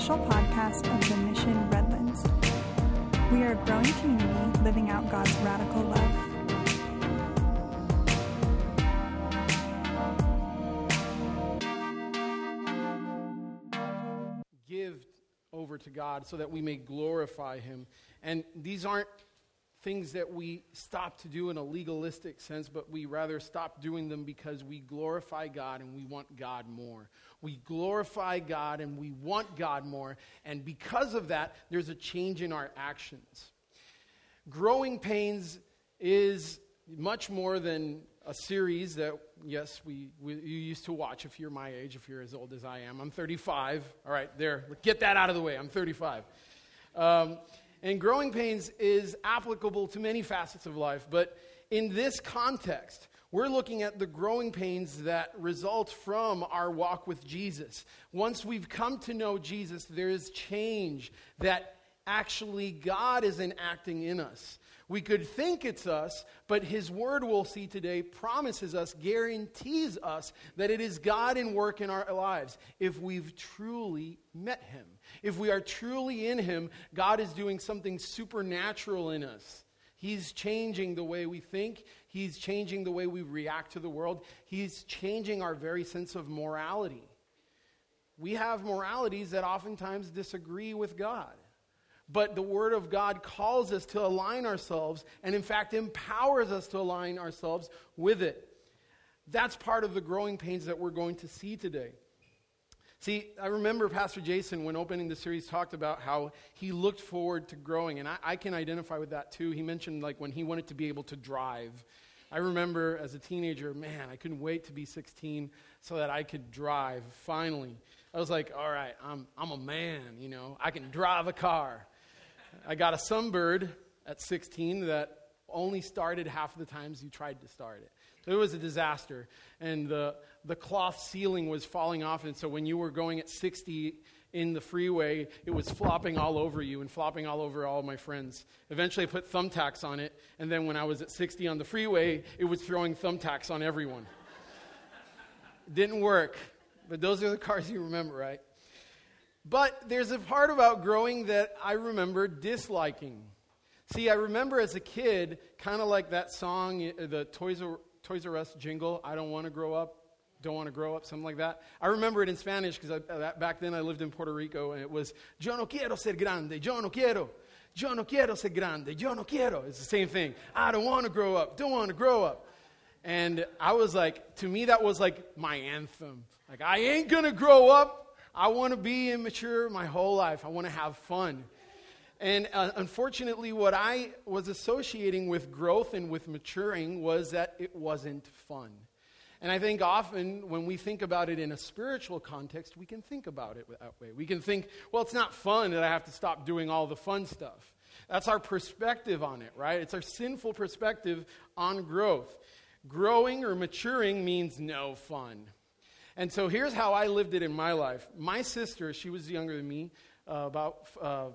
official podcast of the Mission Redlands. We are a growing community living out God's radical love. give over to God so that we may glorify Him. And these aren't things that we stop to do in a legalistic sense, but we rather stop doing them because we glorify God and we want God more. We glorify God and we want God more. And because of that, there's a change in our actions. Growing Pains is much more than a series that, yes, we, we, you used to watch if you're my age, if you're as old as I am. I'm 35. All right, there, get that out of the way. I'm 35. Um, and growing pains is applicable to many facets of life, but in this context, we're looking at the growing pains that result from our walk with Jesus. Once we've come to know Jesus, there is change that actually God is enacting in us. We could think it's us, but His Word we'll see today promises us, guarantees us that it is God in work in our lives if we've truly met Him. If we are truly in Him, God is doing something supernatural in us. He's changing the way we think. He's changing the way we react to the world. He's changing our very sense of morality. We have moralities that oftentimes disagree with God. But the Word of God calls us to align ourselves and, in fact, empowers us to align ourselves with it. That's part of the growing pains that we're going to see today. See, I remember Pastor Jason, when opening the series, talked about how he looked forward to growing, and I, I, can identify with that too. He mentioned like when he wanted to be able to drive. I remember as a teenager, man, I couldn't wait to be 16 so that I could drive finally. I was like, all right, I'm, I'm a man, you know, I can drive a car. I got a sunbird at 16 that only started half the times you tried to start it. It was a disaster. And the, the cloth ceiling was falling off. And so when you were going at 60 in the freeway, it was flopping all over you and flopping all over all my friends. Eventually, I put thumbtacks on it. And then when I was at 60 on the freeway, it was throwing thumbtacks on everyone. Didn't work. But those are the cars you remember, right? But there's a part about growing that I remember disliking. See, I remember as a kid, kind of like that song, uh, the Toys R, Toys R Us jingle, I don't want to grow up, don't want to grow up, something like that. I remember it in Spanish because back then I lived in Puerto Rico and it was, Yo no quiero ser grande, yo no quiero. Yo no quiero ser grande, yo no quiero. It's the same thing. I don't want to grow up, don't want to grow up. And I was like, to me, that was like my anthem. Like, I ain't going to grow up. I want to be immature my whole life. I want to have fun. And uh, unfortunately, what I was associating with growth and with maturing was that it wasn't fun. And I think often when we think about it in a spiritual context, we can think about it that way. We can think, well, it's not fun that I have to stop doing all the fun stuff. That's our perspective on it, right? It's our sinful perspective on growth. Growing or maturing means no fun. And so here's how I lived it in my life. My sister, she was younger than me, uh, about uh,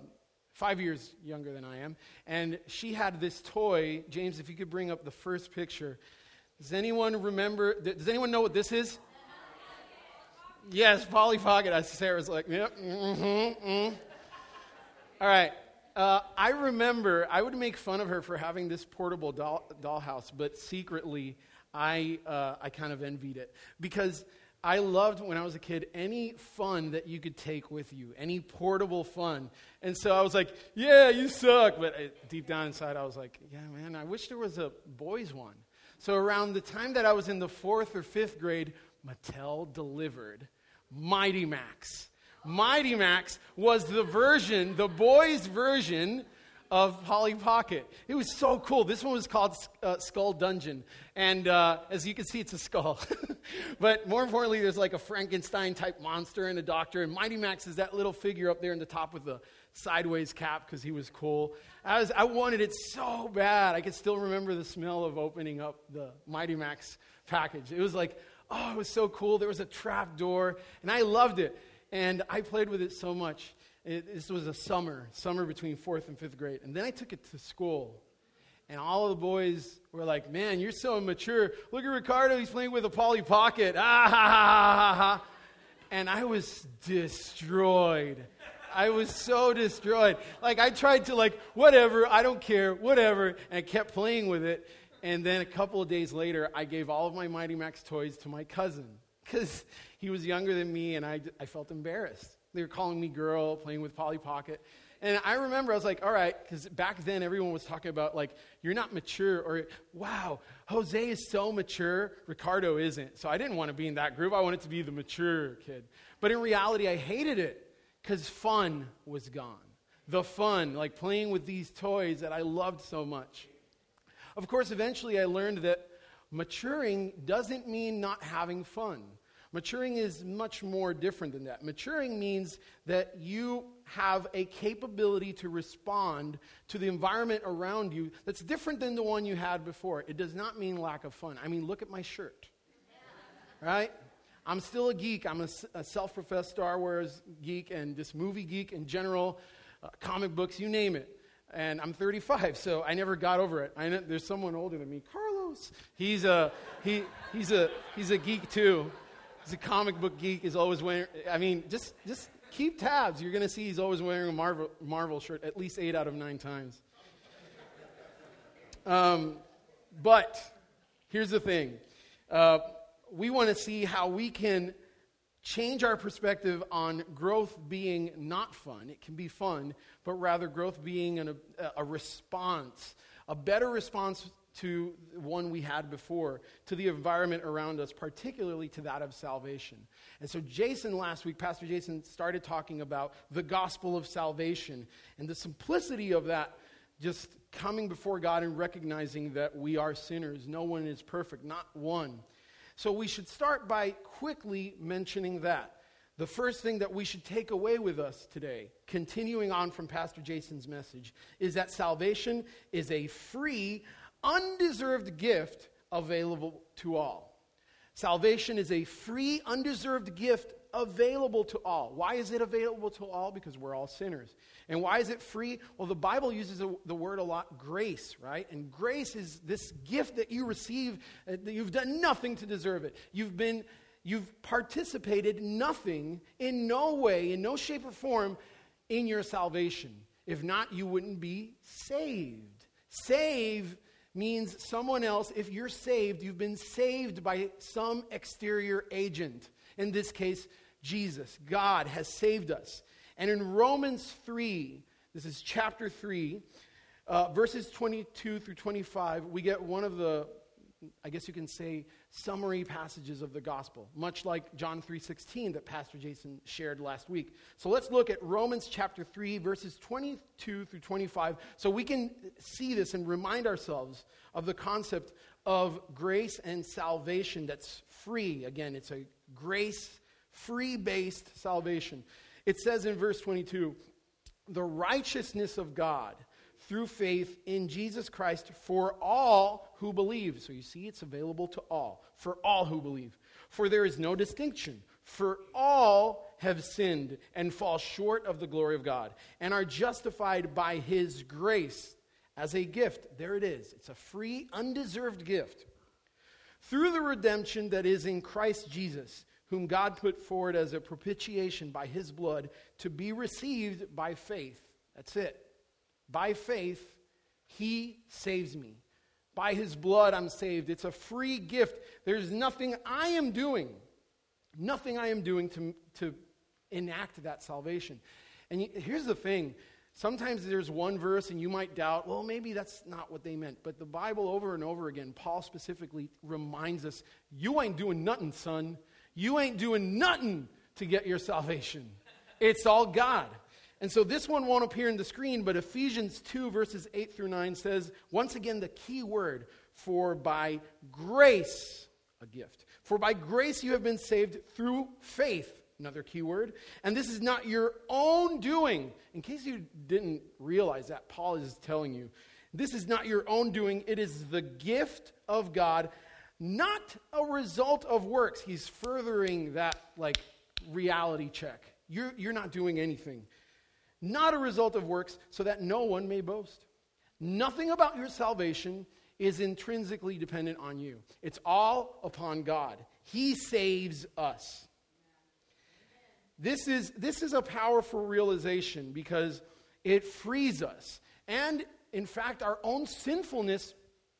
five years younger than I am, and she had this toy. James, if you could bring up the first picture. Does anyone remember? Does anyone know what this is? Yes, Polly Pocket. Sarah's like, yep. Mm-hmm, mm. All right. Uh, I remember I would make fun of her for having this portable doll, dollhouse, but secretly I, uh, I kind of envied it because I loved when I was a kid any fun that you could take with you, any portable fun. And so I was like, yeah, you suck. But I, deep down inside, I was like, yeah, man, I wish there was a boys' one. So around the time that I was in the fourth or fifth grade, Mattel delivered Mighty Max. Mighty Max was the version, the boys' version of Polly Pocket. It was so cool. This one was called uh, Skull Dungeon. And uh, as you can see, it's a skull. but more importantly, there's like a Frankenstein type monster and a doctor. And Mighty Max is that little figure up there in the top with the sideways cap because he was cool. I, was, I wanted it so bad. I can still remember the smell of opening up the Mighty Max package. It was like, oh, it was so cool. There was a trap door, and I loved it. And I played with it so much. It, this was a summer, summer between fourth and fifth grade. And then I took it to school. And all the boys were like, Man, you're so immature. Look at Ricardo, he's playing with a Polly Pocket. Ah, ha, ha, ha, ha. And I was destroyed. I was so destroyed. Like I tried to like whatever, I don't care, whatever, and I kept playing with it. And then a couple of days later, I gave all of my Mighty Max toys to my cousin because he was younger than me, and I, I felt embarrassed. They were calling me girl, playing with Polly Pocket. And I remember I was like, all right, because back then everyone was talking about, like, you're not mature, or wow, Jose is so mature, Ricardo isn't. So I didn't want to be in that group. I wanted to be the mature kid. But in reality, I hated it because fun was gone. The fun, like playing with these toys that I loved so much. Of course, eventually I learned that maturing doesn't mean not having fun. Maturing is much more different than that. Maturing means that you have a capability to respond to the environment around you that's different than the one you had before. It does not mean lack of fun. I mean, look at my shirt. Right? I'm still a geek. I'm a, a self professed Star Wars geek and this movie geek in general, uh, comic books, you name it. And I'm 35, so I never got over it. I know, there's someone older than me, Carlos. He's a, he, he's, a, he's a geek too. He's a comic book geek. Is always wearing. I mean, just just keep tabs. You're to see he's always wearing a Marvel Marvel shirt at least eight out of nine times. Um, but here's the thing: uh, we want to see how we can change our perspective on growth being not fun. It can be fun, but rather growth being an, a, a response, a better response to one we had before, to the environment around us, particularly to that of salvation. And so, Jason last week, Pastor Jason started talking about the gospel of salvation and the simplicity of that just coming before God and recognizing that we are sinners. No one is perfect, not one. So, we should start by quickly mentioning that. The first thing that we should take away with us today, continuing on from Pastor Jason's message, is that salvation is a free, undeserved gift available to all. Salvation is a free, undeserved gift available to all. Why is it available to all? Because we're all sinners. And why is it free? Well, the Bible uses the word a lot grace, right? And grace is this gift that you receive uh, that you've done nothing to deserve it. You've been you've participated nothing in no way, in no shape or form in your salvation. If not, you wouldn't be saved. Save means someone else, if you're saved, you've been saved by some exterior agent. In this case, Jesus. God has saved us. And in Romans 3, this is chapter 3, uh, verses 22 through 25, we get one of the, I guess you can say, summary passages of the gospel, much like John 3:16 that Pastor Jason shared last week. So let's look at Romans chapter 3 verses 22 through 25 so we can see this and remind ourselves of the concept of grace and salvation that's free. Again, it's a grace free based salvation. It says in verse 22, the righteousness of God through faith in Jesus Christ for all who believe. So you see, it's available to all, for all who believe. For there is no distinction, for all have sinned and fall short of the glory of God, and are justified by his grace as a gift. There it is. It's a free, undeserved gift. Through the redemption that is in Christ Jesus, whom God put forward as a propitiation by his blood to be received by faith. That's it. By faith, he saves me. By his blood, I'm saved. It's a free gift. There's nothing I am doing, nothing I am doing to, to enact that salvation. And here's the thing sometimes there's one verse and you might doubt, well, maybe that's not what they meant. But the Bible, over and over again, Paul specifically reminds us you ain't doing nothing, son. You ain't doing nothing to get your salvation. It's all God. And so this one won't appear in the screen, but Ephesians 2, verses 8 through 9 says, once again, the key word for by grace, a gift. For by grace you have been saved through faith, another key word. And this is not your own doing. In case you didn't realize that, Paul is telling you, this is not your own doing, it is the gift of God, not a result of works. He's furthering that, like, reality check. You're, you're not doing anything not a result of works, so that no one may boast. Nothing about your salvation is intrinsically dependent on you, it's all upon God. He saves us. This is, this is a powerful realization because it frees us. And in fact, our own sinfulness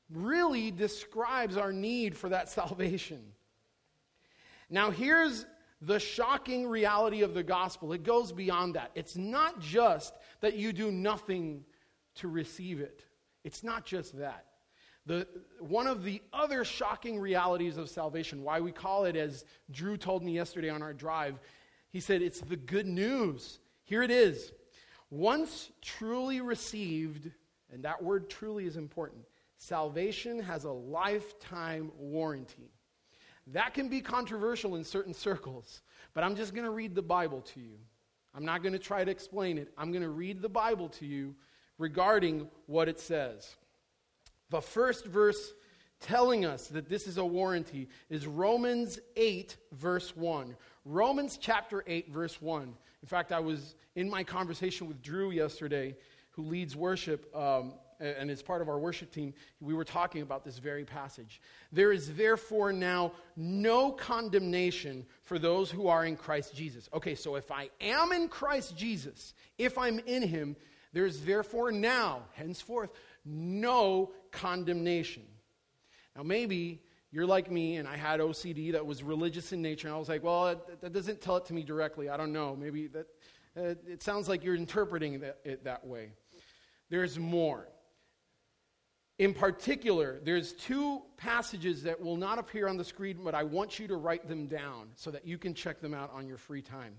really describes our need for that salvation. Now, here's the shocking reality of the gospel. It goes beyond that. It's not just that you do nothing to receive it, it's not just that. The, one of the other shocking realities of salvation, why we call it, as Drew told me yesterday on our drive, he said, it's the good news. Here it is. Once truly received, and that word truly is important, salvation has a lifetime warranty. That can be controversial in certain circles, but I'm just going to read the Bible to you. I'm not going to try to explain it. I'm going to read the Bible to you regarding what it says. The first verse telling us that this is a warranty is Romans 8, verse 1. Romans chapter 8, verse 1. In fact, I was in my conversation with Drew yesterday, who leads worship um, and as part of our worship team. We were talking about this very passage. There is therefore now no condemnation for those who are in Christ Jesus. Okay, so if I am in Christ Jesus, if I'm in him, there is therefore now, henceforth, no condemnation. Now, maybe you're like me and I had OCD that was religious in nature, and I was like, well, that, that doesn't tell it to me directly. I don't know. Maybe that, uh, it sounds like you're interpreting that, it that way. There's more. In particular, there's two passages that will not appear on the screen, but I want you to write them down so that you can check them out on your free time.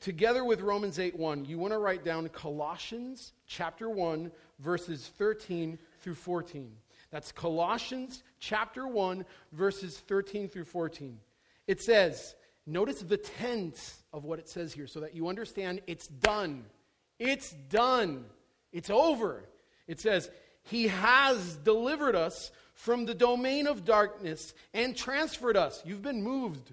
Together with Romans 8 1, you want to write down Colossians chapter 1, verses 13 through 14. That's Colossians chapter 1, verses 13 through 14. It says, notice the tense of what it says here so that you understand it's done. It's done. It's over. It says, He has delivered us from the domain of darkness and transferred us. You've been moved.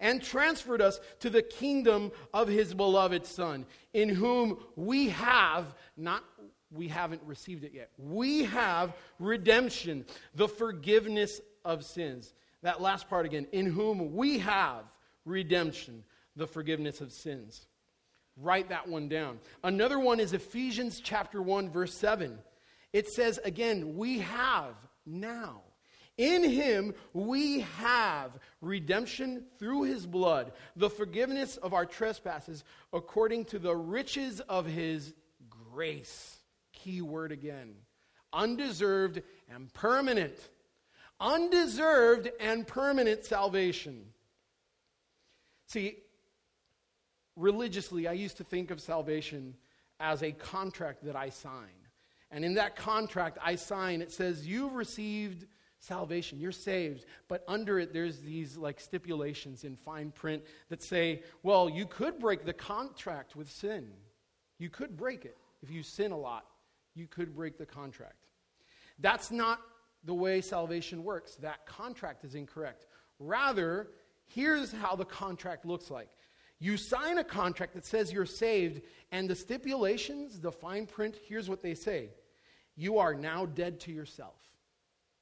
And transferred us to the kingdom of His beloved Son, in whom we have, not we haven't received it yet. We have redemption, the forgiveness of sins. That last part again, in whom we have redemption, the forgiveness of sins. Write that one down. Another one is Ephesians chapter 1 verse 7. It says again, we have now in him we have redemption through his blood, the forgiveness of our trespasses according to the riches of his grace key word again undeserved and permanent. Undeserved and permanent salvation. See, religiously, I used to think of salvation as a contract that I sign. And in that contract I sign, it says, You've received salvation, you're saved. But under it, there's these like stipulations in fine print that say, Well, you could break the contract with sin. You could break it if you sin a lot you could break the contract. That's not the way salvation works. That contract is incorrect. Rather, here's how the contract looks like. You sign a contract that says you're saved, and the stipulations, the fine print, here's what they say You are now dead to yourself.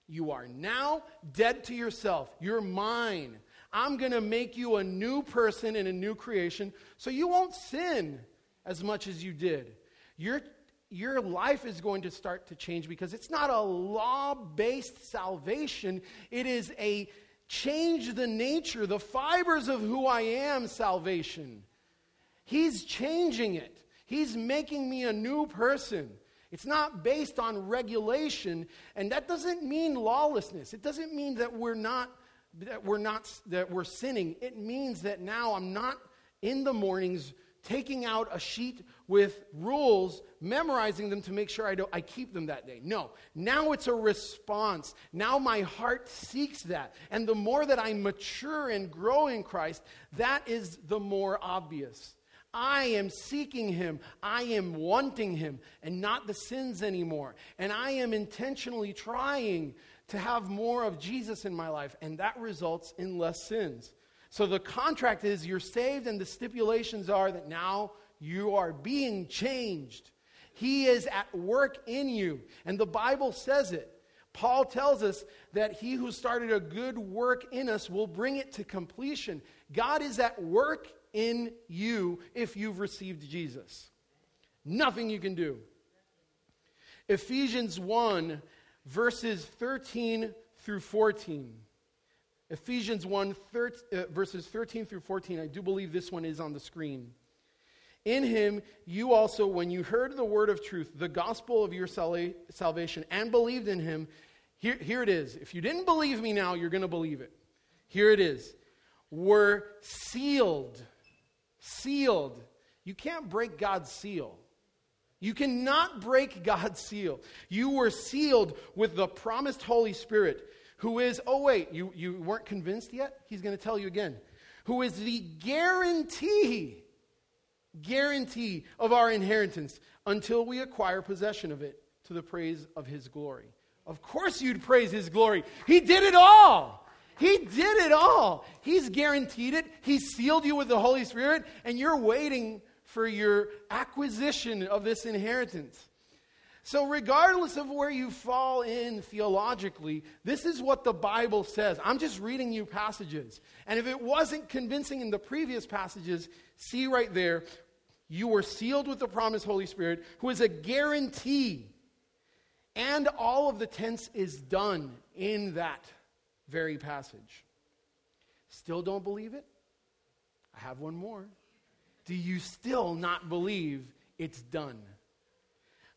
You are now dead to yourself. You're mine. I'm going to make you a new person and a new creation so you won't sin as much as you did. You're your life is going to start to change because it's not a law based salvation. It is a change the nature, the fibers of who I am salvation. He's changing it, He's making me a new person. It's not based on regulation, and that doesn't mean lawlessness. It doesn't mean that we're not that we're not that we're sinning. It means that now I'm not in the mornings taking out a sheet with rules, memorizing them to make sure I, I keep them that day. No. Now it's a response. Now my heart seeks that. And the more that I mature and grow in Christ, that is the more obvious. I am seeking Him. I am wanting Him and not the sins anymore. And I am intentionally trying to have more of Jesus in my life. And that results in less sins. So the contract is you're saved, and the stipulations are that now you are being changed. He is at work in you. And the Bible says it. Paul tells us that he who started a good work in us will bring it to completion. God is at work in you if you've received Jesus. Nothing you can do. Ephesians 1, verses 13 through 14. Ephesians 1, thir- uh, verses 13 through 14. I do believe this one is on the screen. In him, you also, when you heard the word of truth, the gospel of your sal- salvation, and believed in him, here, here it is. If you didn't believe me now, you're going to believe it. Here it is. Were sealed. Sealed. You can't break God's seal. You cannot break God's seal. You were sealed with the promised Holy Spirit, who is, oh, wait, you, you weren't convinced yet? He's going to tell you again. Who is the guarantee, guarantee of our inheritance until we acquire possession of it to the praise of his glory. Of course, you'd praise his glory. He did it all. He did it all. He's guaranteed it. He sealed you with the Holy Spirit, and you're waiting for your acquisition of this inheritance. So, regardless of where you fall in theologically, this is what the Bible says. I'm just reading you passages. And if it wasn't convincing in the previous passages, see right there, you were sealed with the promised Holy Spirit, who is a guarantee. And all of the tense is done in that very passage. Still don't believe it? I have one more do you still not believe it's done?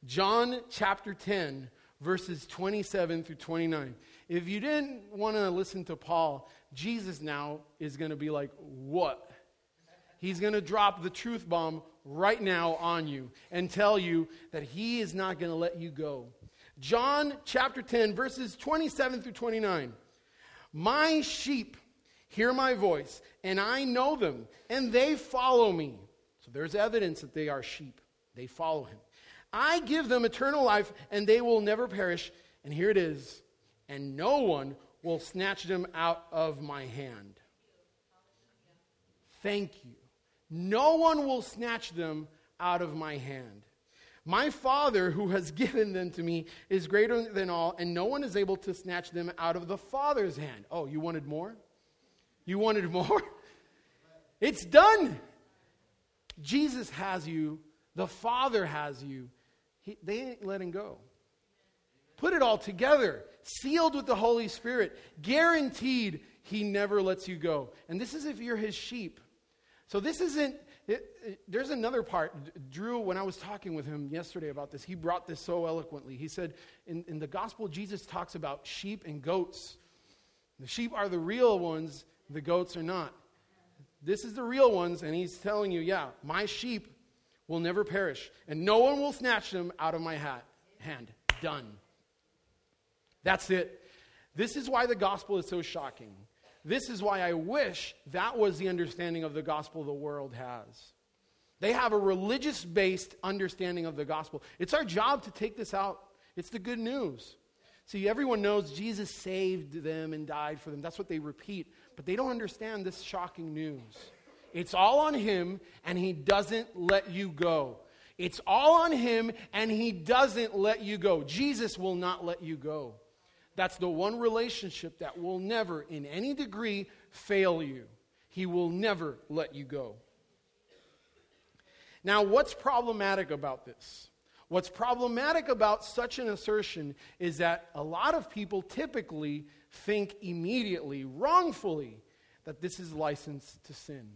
John chapter 10, verses 27 through 29. If you didn't want to listen to Paul, Jesus now is going to be like, What? He's going to drop the truth bomb right now on you and tell you that he is not going to let you go. John chapter 10, verses 27 through 29. My sheep hear my voice, and I know them, and they follow me. So there's evidence that they are sheep. They follow him. I give them eternal life, and they will never perish. And here it is. And no one will snatch them out of my hand. Thank you. No one will snatch them out of my hand. My Father, who has given them to me, is greater than all, and no one is able to snatch them out of the Father's hand. Oh, you wanted more? You wanted more? It's done. Jesus has you, the Father has you. He, they ain't letting go. Put it all together, sealed with the Holy Spirit, guaranteed He never lets you go. And this is if you're His sheep. So this isn't. It, it, there's another part. Drew, when I was talking with him yesterday about this, he brought this so eloquently. He said, in, in the gospel, Jesus talks about sheep and goats. The sheep are the real ones, the goats are not. This is the real ones, and he's telling you, yeah, my sheep will never perish, and no one will snatch them out of my hat, hand. Done. That's it. This is why the gospel is so shocking. This is why I wish that was the understanding of the gospel the world has. They have a religious based understanding of the gospel. It's our job to take this out. It's the good news. See, everyone knows Jesus saved them and died for them. That's what they repeat. But they don't understand this shocking news. It's all on Him, and He doesn't let you go. It's all on Him, and He doesn't let you go. Jesus will not let you go. That's the one relationship that will never, in any degree, fail you. He will never let you go. Now, what's problematic about this? What's problematic about such an assertion is that a lot of people typically think immediately, wrongfully, that this is license to sin.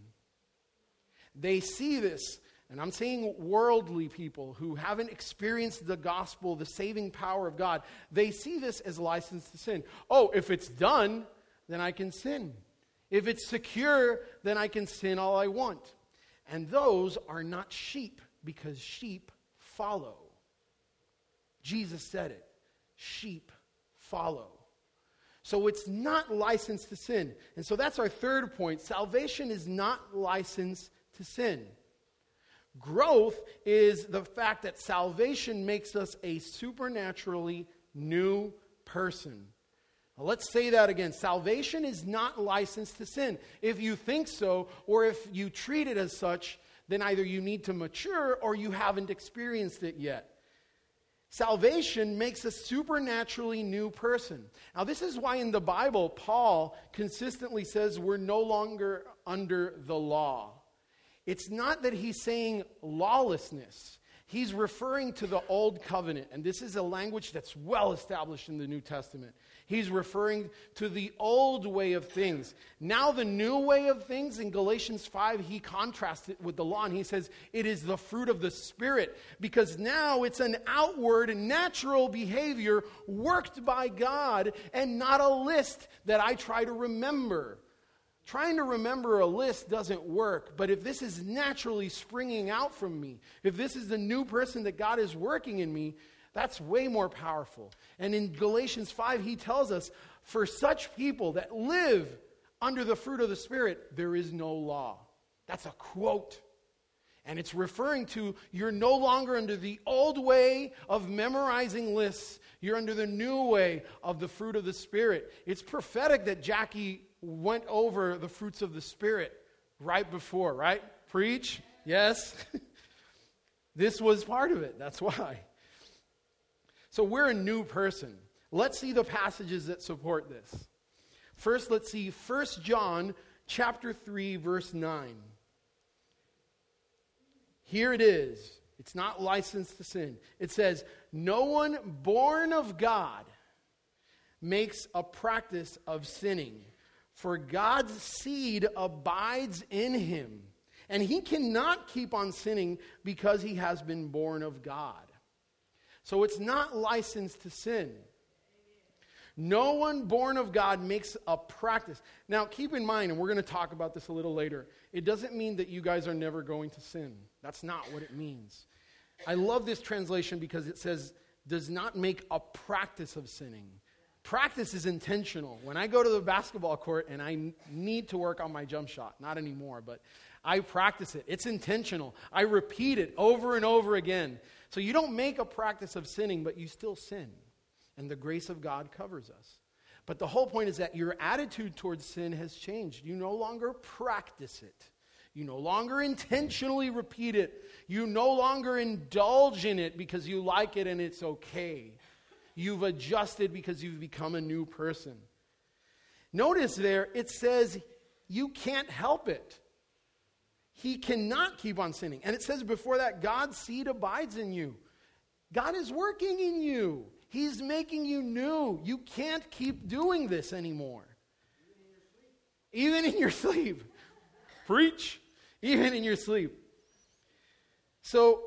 They see this, and I'm saying worldly people who haven't experienced the gospel, the saving power of God, they see this as license to sin. Oh, if it's done, then I can sin. If it's secure, then I can sin all I want. And those are not sheep because sheep follow. Jesus said it sheep follow. So it's not license to sin. And so that's our third point. Salvation is not license to sin. Growth is the fact that salvation makes us a supernaturally new person. Now, let's say that again. Salvation is not licensed to sin. If you think so, or if you treat it as such, then either you need to mature or you haven't experienced it yet. Salvation makes a supernaturally new person. Now, this is why in the Bible, Paul consistently says we're no longer under the law. It's not that he's saying lawlessness. He's referring to the old covenant, and this is a language that's well established in the New Testament. He's referring to the old way of things. Now, the new way of things in Galatians 5, he contrasts it with the law, and he says it is the fruit of the Spirit, because now it's an outward, natural behavior worked by God and not a list that I try to remember. Trying to remember a list doesn't work, but if this is naturally springing out from me, if this is the new person that God is working in me, that's way more powerful. And in Galatians 5, he tells us for such people that live under the fruit of the Spirit, there is no law. That's a quote. And it's referring to you're no longer under the old way of memorizing lists. You're under the new way of the fruit of the Spirit. It's prophetic that Jackie went over the fruits of the Spirit right before, right? Preach? Yes? this was part of it. That's why. So we're a new person. Let's see the passages that support this. First, let's see 1 John chapter 3 verse 9. Here it is. It's not licensed to sin. It says, "No one born of God makes a practice of sinning." For God's seed abides in him, and he cannot keep on sinning because he has been born of God. So it's not licensed to sin. No one born of God makes a practice. Now, keep in mind, and we're going to talk about this a little later, it doesn't mean that you guys are never going to sin. That's not what it means. I love this translation because it says, does not make a practice of sinning. Practice is intentional. When I go to the basketball court and I need to work on my jump shot, not anymore, but I practice it. It's intentional. I repeat it over and over again. So you don't make a practice of sinning, but you still sin. And the grace of God covers us. But the whole point is that your attitude towards sin has changed. You no longer practice it. You no longer intentionally repeat it. You no longer indulge in it because you like it and it's okay. You've adjusted because you've become a new person. Notice there, it says you can't help it. He cannot keep on sinning. And it says before that, God's seed abides in you. God is working in you, He's making you new. You can't keep doing this anymore. Even in your sleep. Preach. Even in your sleep. So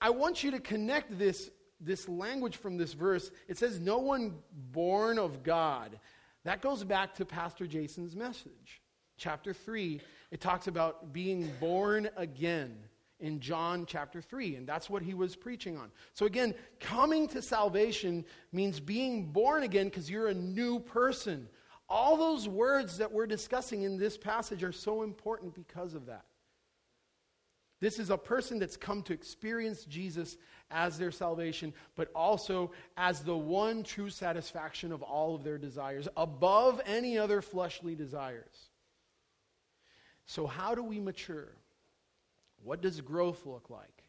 I want you to connect this this language from this verse, it says, No one born of God. That goes back to Pastor Jason's message. Chapter 3, it talks about being born again in John chapter 3, and that's what he was preaching on. So, again, coming to salvation means being born again because you're a new person. All those words that we're discussing in this passage are so important because of that. This is a person that's come to experience Jesus as their salvation, but also as the one true satisfaction of all of their desires, above any other fleshly desires. So, how do we mature? What does growth look like?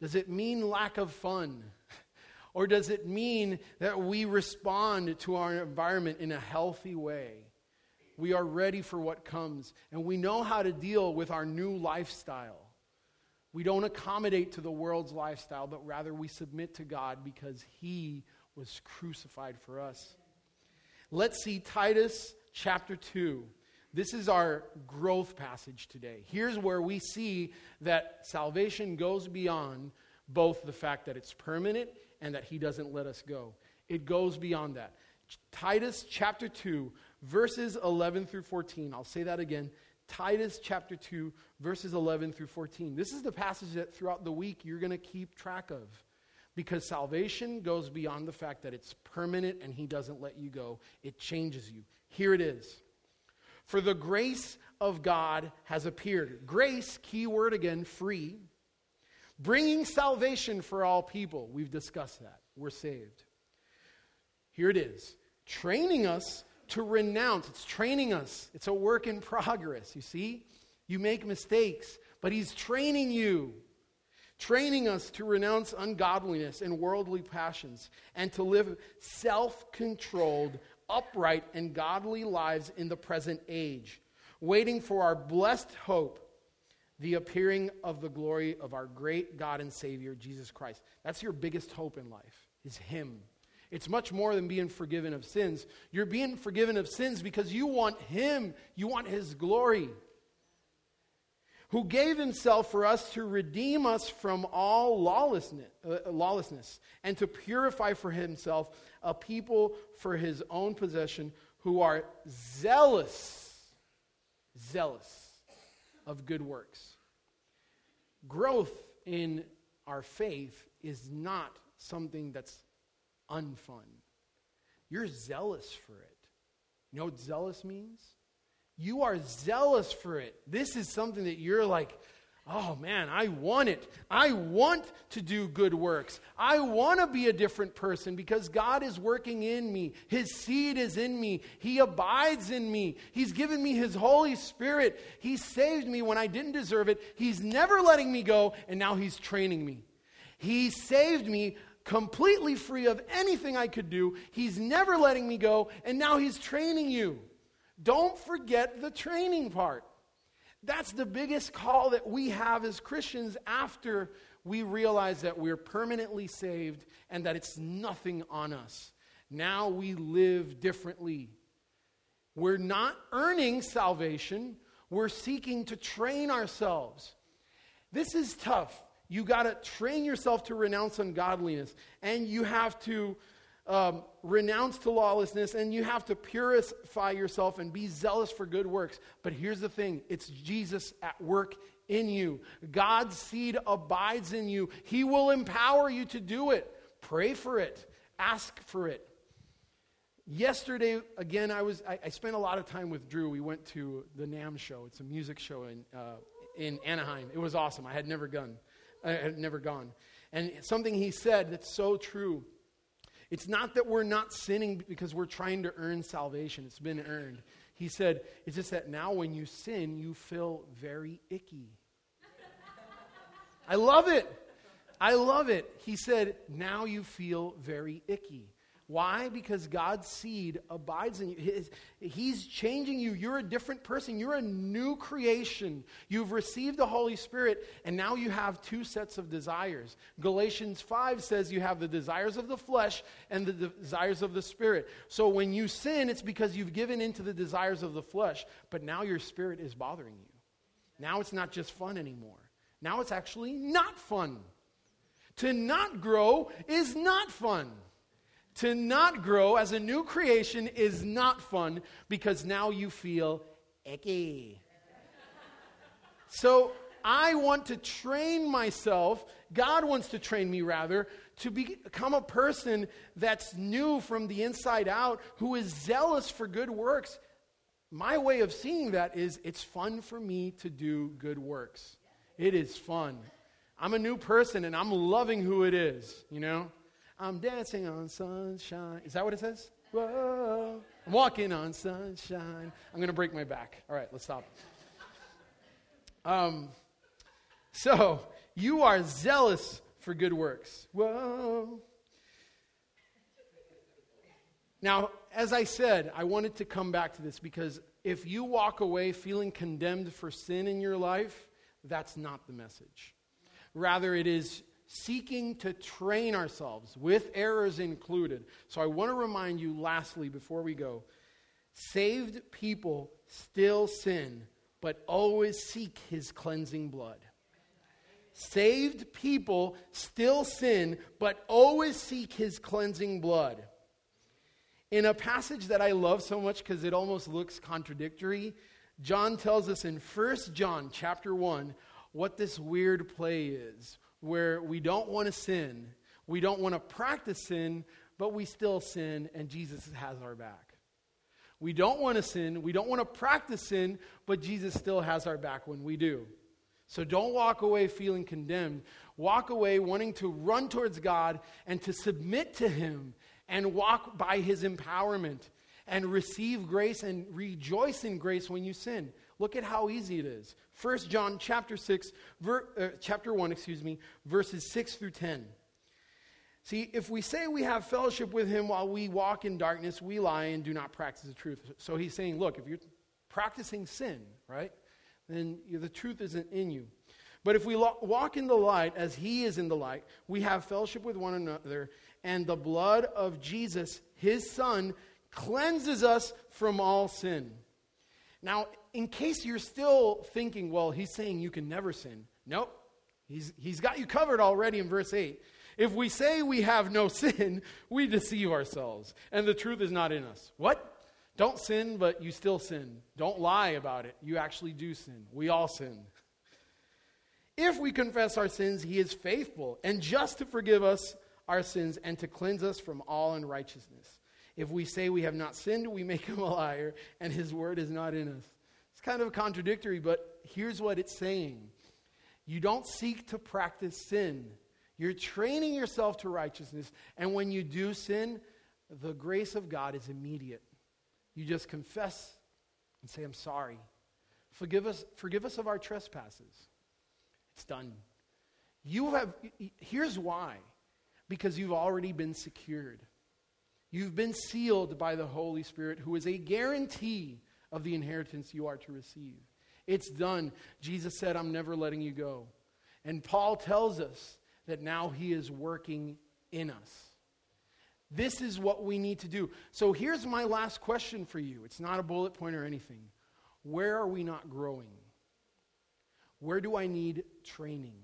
Does it mean lack of fun? Or does it mean that we respond to our environment in a healthy way? We are ready for what comes, and we know how to deal with our new lifestyle. We don't accommodate to the world's lifestyle, but rather we submit to God because He was crucified for us. Let's see Titus chapter 2. This is our growth passage today. Here's where we see that salvation goes beyond both the fact that it's permanent and that He doesn't let us go. It goes beyond that. Titus chapter 2, verses 11 through 14. I'll say that again. Titus chapter 2, verses 11 through 14. This is the passage that throughout the week you're going to keep track of because salvation goes beyond the fact that it's permanent and He doesn't let you go, it changes you. Here it is. For the grace of God has appeared. Grace, key word again, free, bringing salvation for all people. We've discussed that. We're saved. Here it is training us to renounce. It's training us. It's a work in progress, you see? You make mistakes, but He's training you, training us to renounce ungodliness and worldly passions and to live self controlled, upright, and godly lives in the present age, waiting for our blessed hope, the appearing of the glory of our great God and Savior, Jesus Christ. That's your biggest hope in life, is Him. It's much more than being forgiven of sins. You're being forgiven of sins because you want Him, you want His glory. Who gave Himself for us to redeem us from all lawlessness, uh, lawlessness and to purify for Himself a people for His own possession who are zealous, zealous of good works. Growth in our faith is not something that's unfun. You're zealous for it. You know what zealous means? You are zealous for it. This is something that you're like, Oh man, I want it. I want to do good works. I want to be a different person because God is working in me. His seed is in me. He abides in me. He's given me His Holy Spirit. He saved me when I didn't deserve it. He's never letting me go, and now He's training me. He saved me completely free of anything I could do. He's never letting me go, and now He's training you. Don't forget the training part. That's the biggest call that we have as Christians after we realize that we're permanently saved and that it's nothing on us. Now we live differently. We're not earning salvation, we're seeking to train ourselves. This is tough. You got to train yourself to renounce ungodliness, and you have to um, renounce to lawlessness and you have to purify yourself and be zealous for good works. But here's the thing it's Jesus at work in you. God's seed abides in you, He will empower you to do it. Pray for it, ask for it. Yesterday, again, I, was, I, I spent a lot of time with Drew. We went to the NAMM show, it's a music show in, uh, in Anaheim. It was awesome. I had never gone. I had never gone. And something he said that's so true it's not that we're not sinning because we're trying to earn salvation, it's been earned. He said, it's just that now when you sin, you feel very icky. I love it. I love it. He said, now you feel very icky. Why? Because God's seed abides in you. He's changing you. You're a different person. You're a new creation. You've received the Holy Spirit, and now you have two sets of desires. Galatians 5 says you have the desires of the flesh and the desires of the Spirit. So when you sin, it's because you've given into the desires of the flesh, but now your spirit is bothering you. Now it's not just fun anymore. Now it's actually not fun. To not grow is not fun. To not grow as a new creation is not fun because now you feel icky. so I want to train myself, God wants to train me rather, to become a person that's new from the inside out, who is zealous for good works. My way of seeing that is it's fun for me to do good works. It is fun. I'm a new person and I'm loving who it is, you know? I'm dancing on sunshine. Is that what it says? Whoa. I'm walking on sunshine. I'm going to break my back. All right, let's stop. Um, so, you are zealous for good works. Whoa. Now, as I said, I wanted to come back to this because if you walk away feeling condemned for sin in your life, that's not the message. Rather, it is seeking to train ourselves, with errors included. So I want to remind you, lastly, before we go saved people still sin, but always seek his cleansing blood. Saved people still sin, but always seek his cleansing blood. In a passage that I love so much because it almost looks contradictory, John tells us in 1 John chapter 1 what this weird play is where we don't want to sin, we don't want to practice sin, but we still sin, and Jesus has our back. We don't want to sin, we don't want to practice sin, but Jesus still has our back when we do. So don't walk away feeling condemned. Walk away wanting to run towards God and to submit to Him and walk by His empowerment and receive grace and rejoice in grace when you sin. Look at how easy it is. 1 John chapter 6, ver, uh, chapter 1, excuse me, verses 6 through 10. See, if we say we have fellowship with him while we walk in darkness, we lie and do not practice the truth. So he's saying, look, if you're practicing sin, right, then the truth isn't in you. But if we lo- walk in the light as he is in the light, we have fellowship with one another, and the blood of Jesus, his son, cleanses us from all sin. Now, in case you're still thinking, well, he's saying you can never sin. Nope. He's, he's got you covered already in verse 8. If we say we have no sin, we deceive ourselves, and the truth is not in us. What? Don't sin, but you still sin. Don't lie about it. You actually do sin. We all sin. If we confess our sins, he is faithful and just to forgive us our sins and to cleanse us from all unrighteousness. If we say we have not sinned, we make him a liar, and his word is not in us. It's kind of contradictory, but here's what it's saying You don't seek to practice sin, you're training yourself to righteousness, and when you do sin, the grace of God is immediate. You just confess and say, I'm sorry. Forgive us, forgive us of our trespasses. It's done. You have, here's why because you've already been secured. You've been sealed by the Holy Spirit, who is a guarantee of the inheritance you are to receive. It's done. Jesus said, I'm never letting you go. And Paul tells us that now he is working in us. This is what we need to do. So here's my last question for you. It's not a bullet point or anything. Where are we not growing? Where do I need training?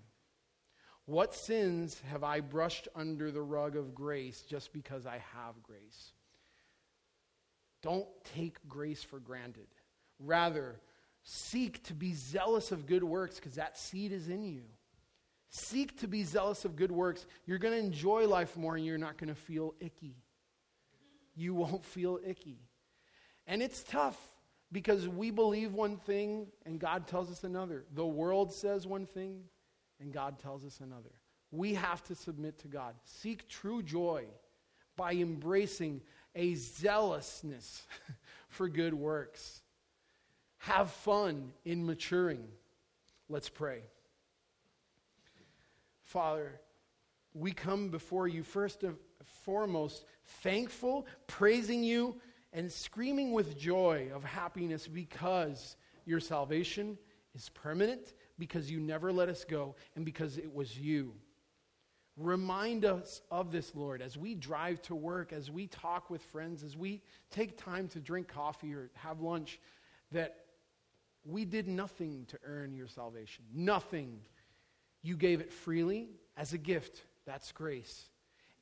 What sins have I brushed under the rug of grace just because I have grace? Don't take grace for granted. Rather, seek to be zealous of good works because that seed is in you. Seek to be zealous of good works. You're going to enjoy life more and you're not going to feel icky. You won't feel icky. And it's tough because we believe one thing and God tells us another. The world says one thing and God tells us another. We have to submit to God. Seek true joy by embracing a zealousness for good works. Have fun in maturing. Let's pray. Father, we come before you first and foremost thankful, praising you, and screaming with joy of happiness because your salvation is permanent, because you never let us go, and because it was you. Remind us of this, Lord, as we drive to work, as we talk with friends, as we take time to drink coffee or have lunch, that we did nothing to earn your salvation. Nothing. You gave it freely as a gift. That's grace.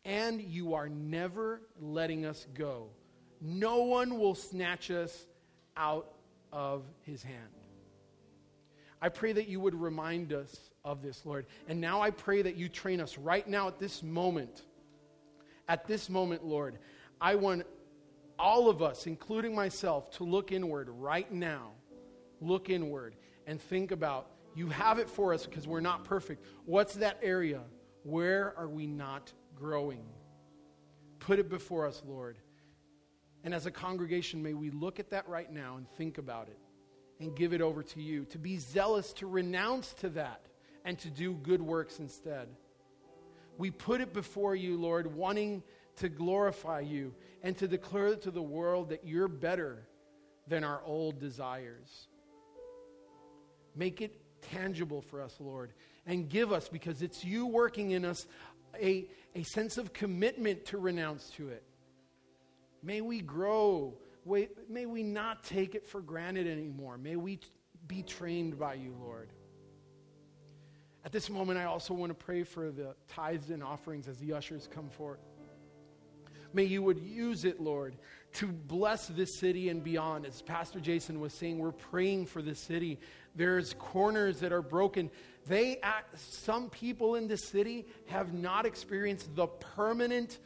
And you are never letting us go. No one will snatch us out of his hand. I pray that you would remind us of this, Lord. And now I pray that you train us right now at this moment. At this moment, Lord, I want all of us, including myself, to look inward right now. Look inward and think about you have it for us because we're not perfect. What's that area? Where are we not growing? Put it before us, Lord. And as a congregation, may we look at that right now and think about it and give it over to you. To be zealous, to renounce to that, and to do good works instead. We put it before you, Lord, wanting to glorify you and to declare to the world that you're better than our old desires. Make it tangible for us, Lord, and give us, because it's you working in us, a, a sense of commitment to renounce to it. May we grow. May we not take it for granted anymore. May we be trained by you, Lord. At this moment, I also want to pray for the tithes and offerings as the ushers come forth. May you would use it, Lord, to bless this city and beyond. As Pastor Jason was saying, we're praying for this city. There's corners that are broken. They act, some people in this city have not experienced the permanent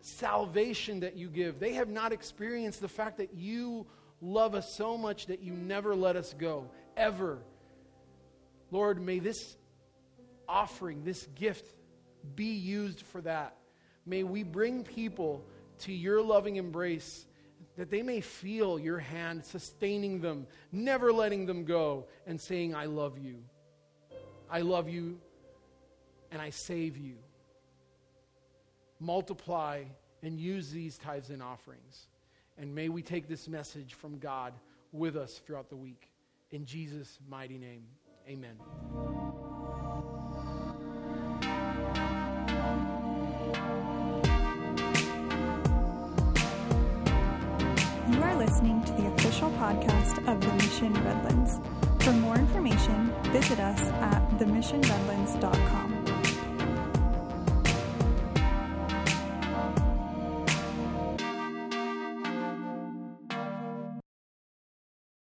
salvation that you give. They have not experienced the fact that you love us so much that you never let us go, ever. Lord, may this offering, this gift, be used for that. May we bring people to your loving embrace that they may feel your hand sustaining them, never letting them go, and saying, I love you. I love you, and I save you. Multiply and use these tithes and offerings. And may we take this message from God with us throughout the week. In Jesus' mighty name, amen. Official podcast of The Mission Redlands. For more information, visit us at themissionredlands.com.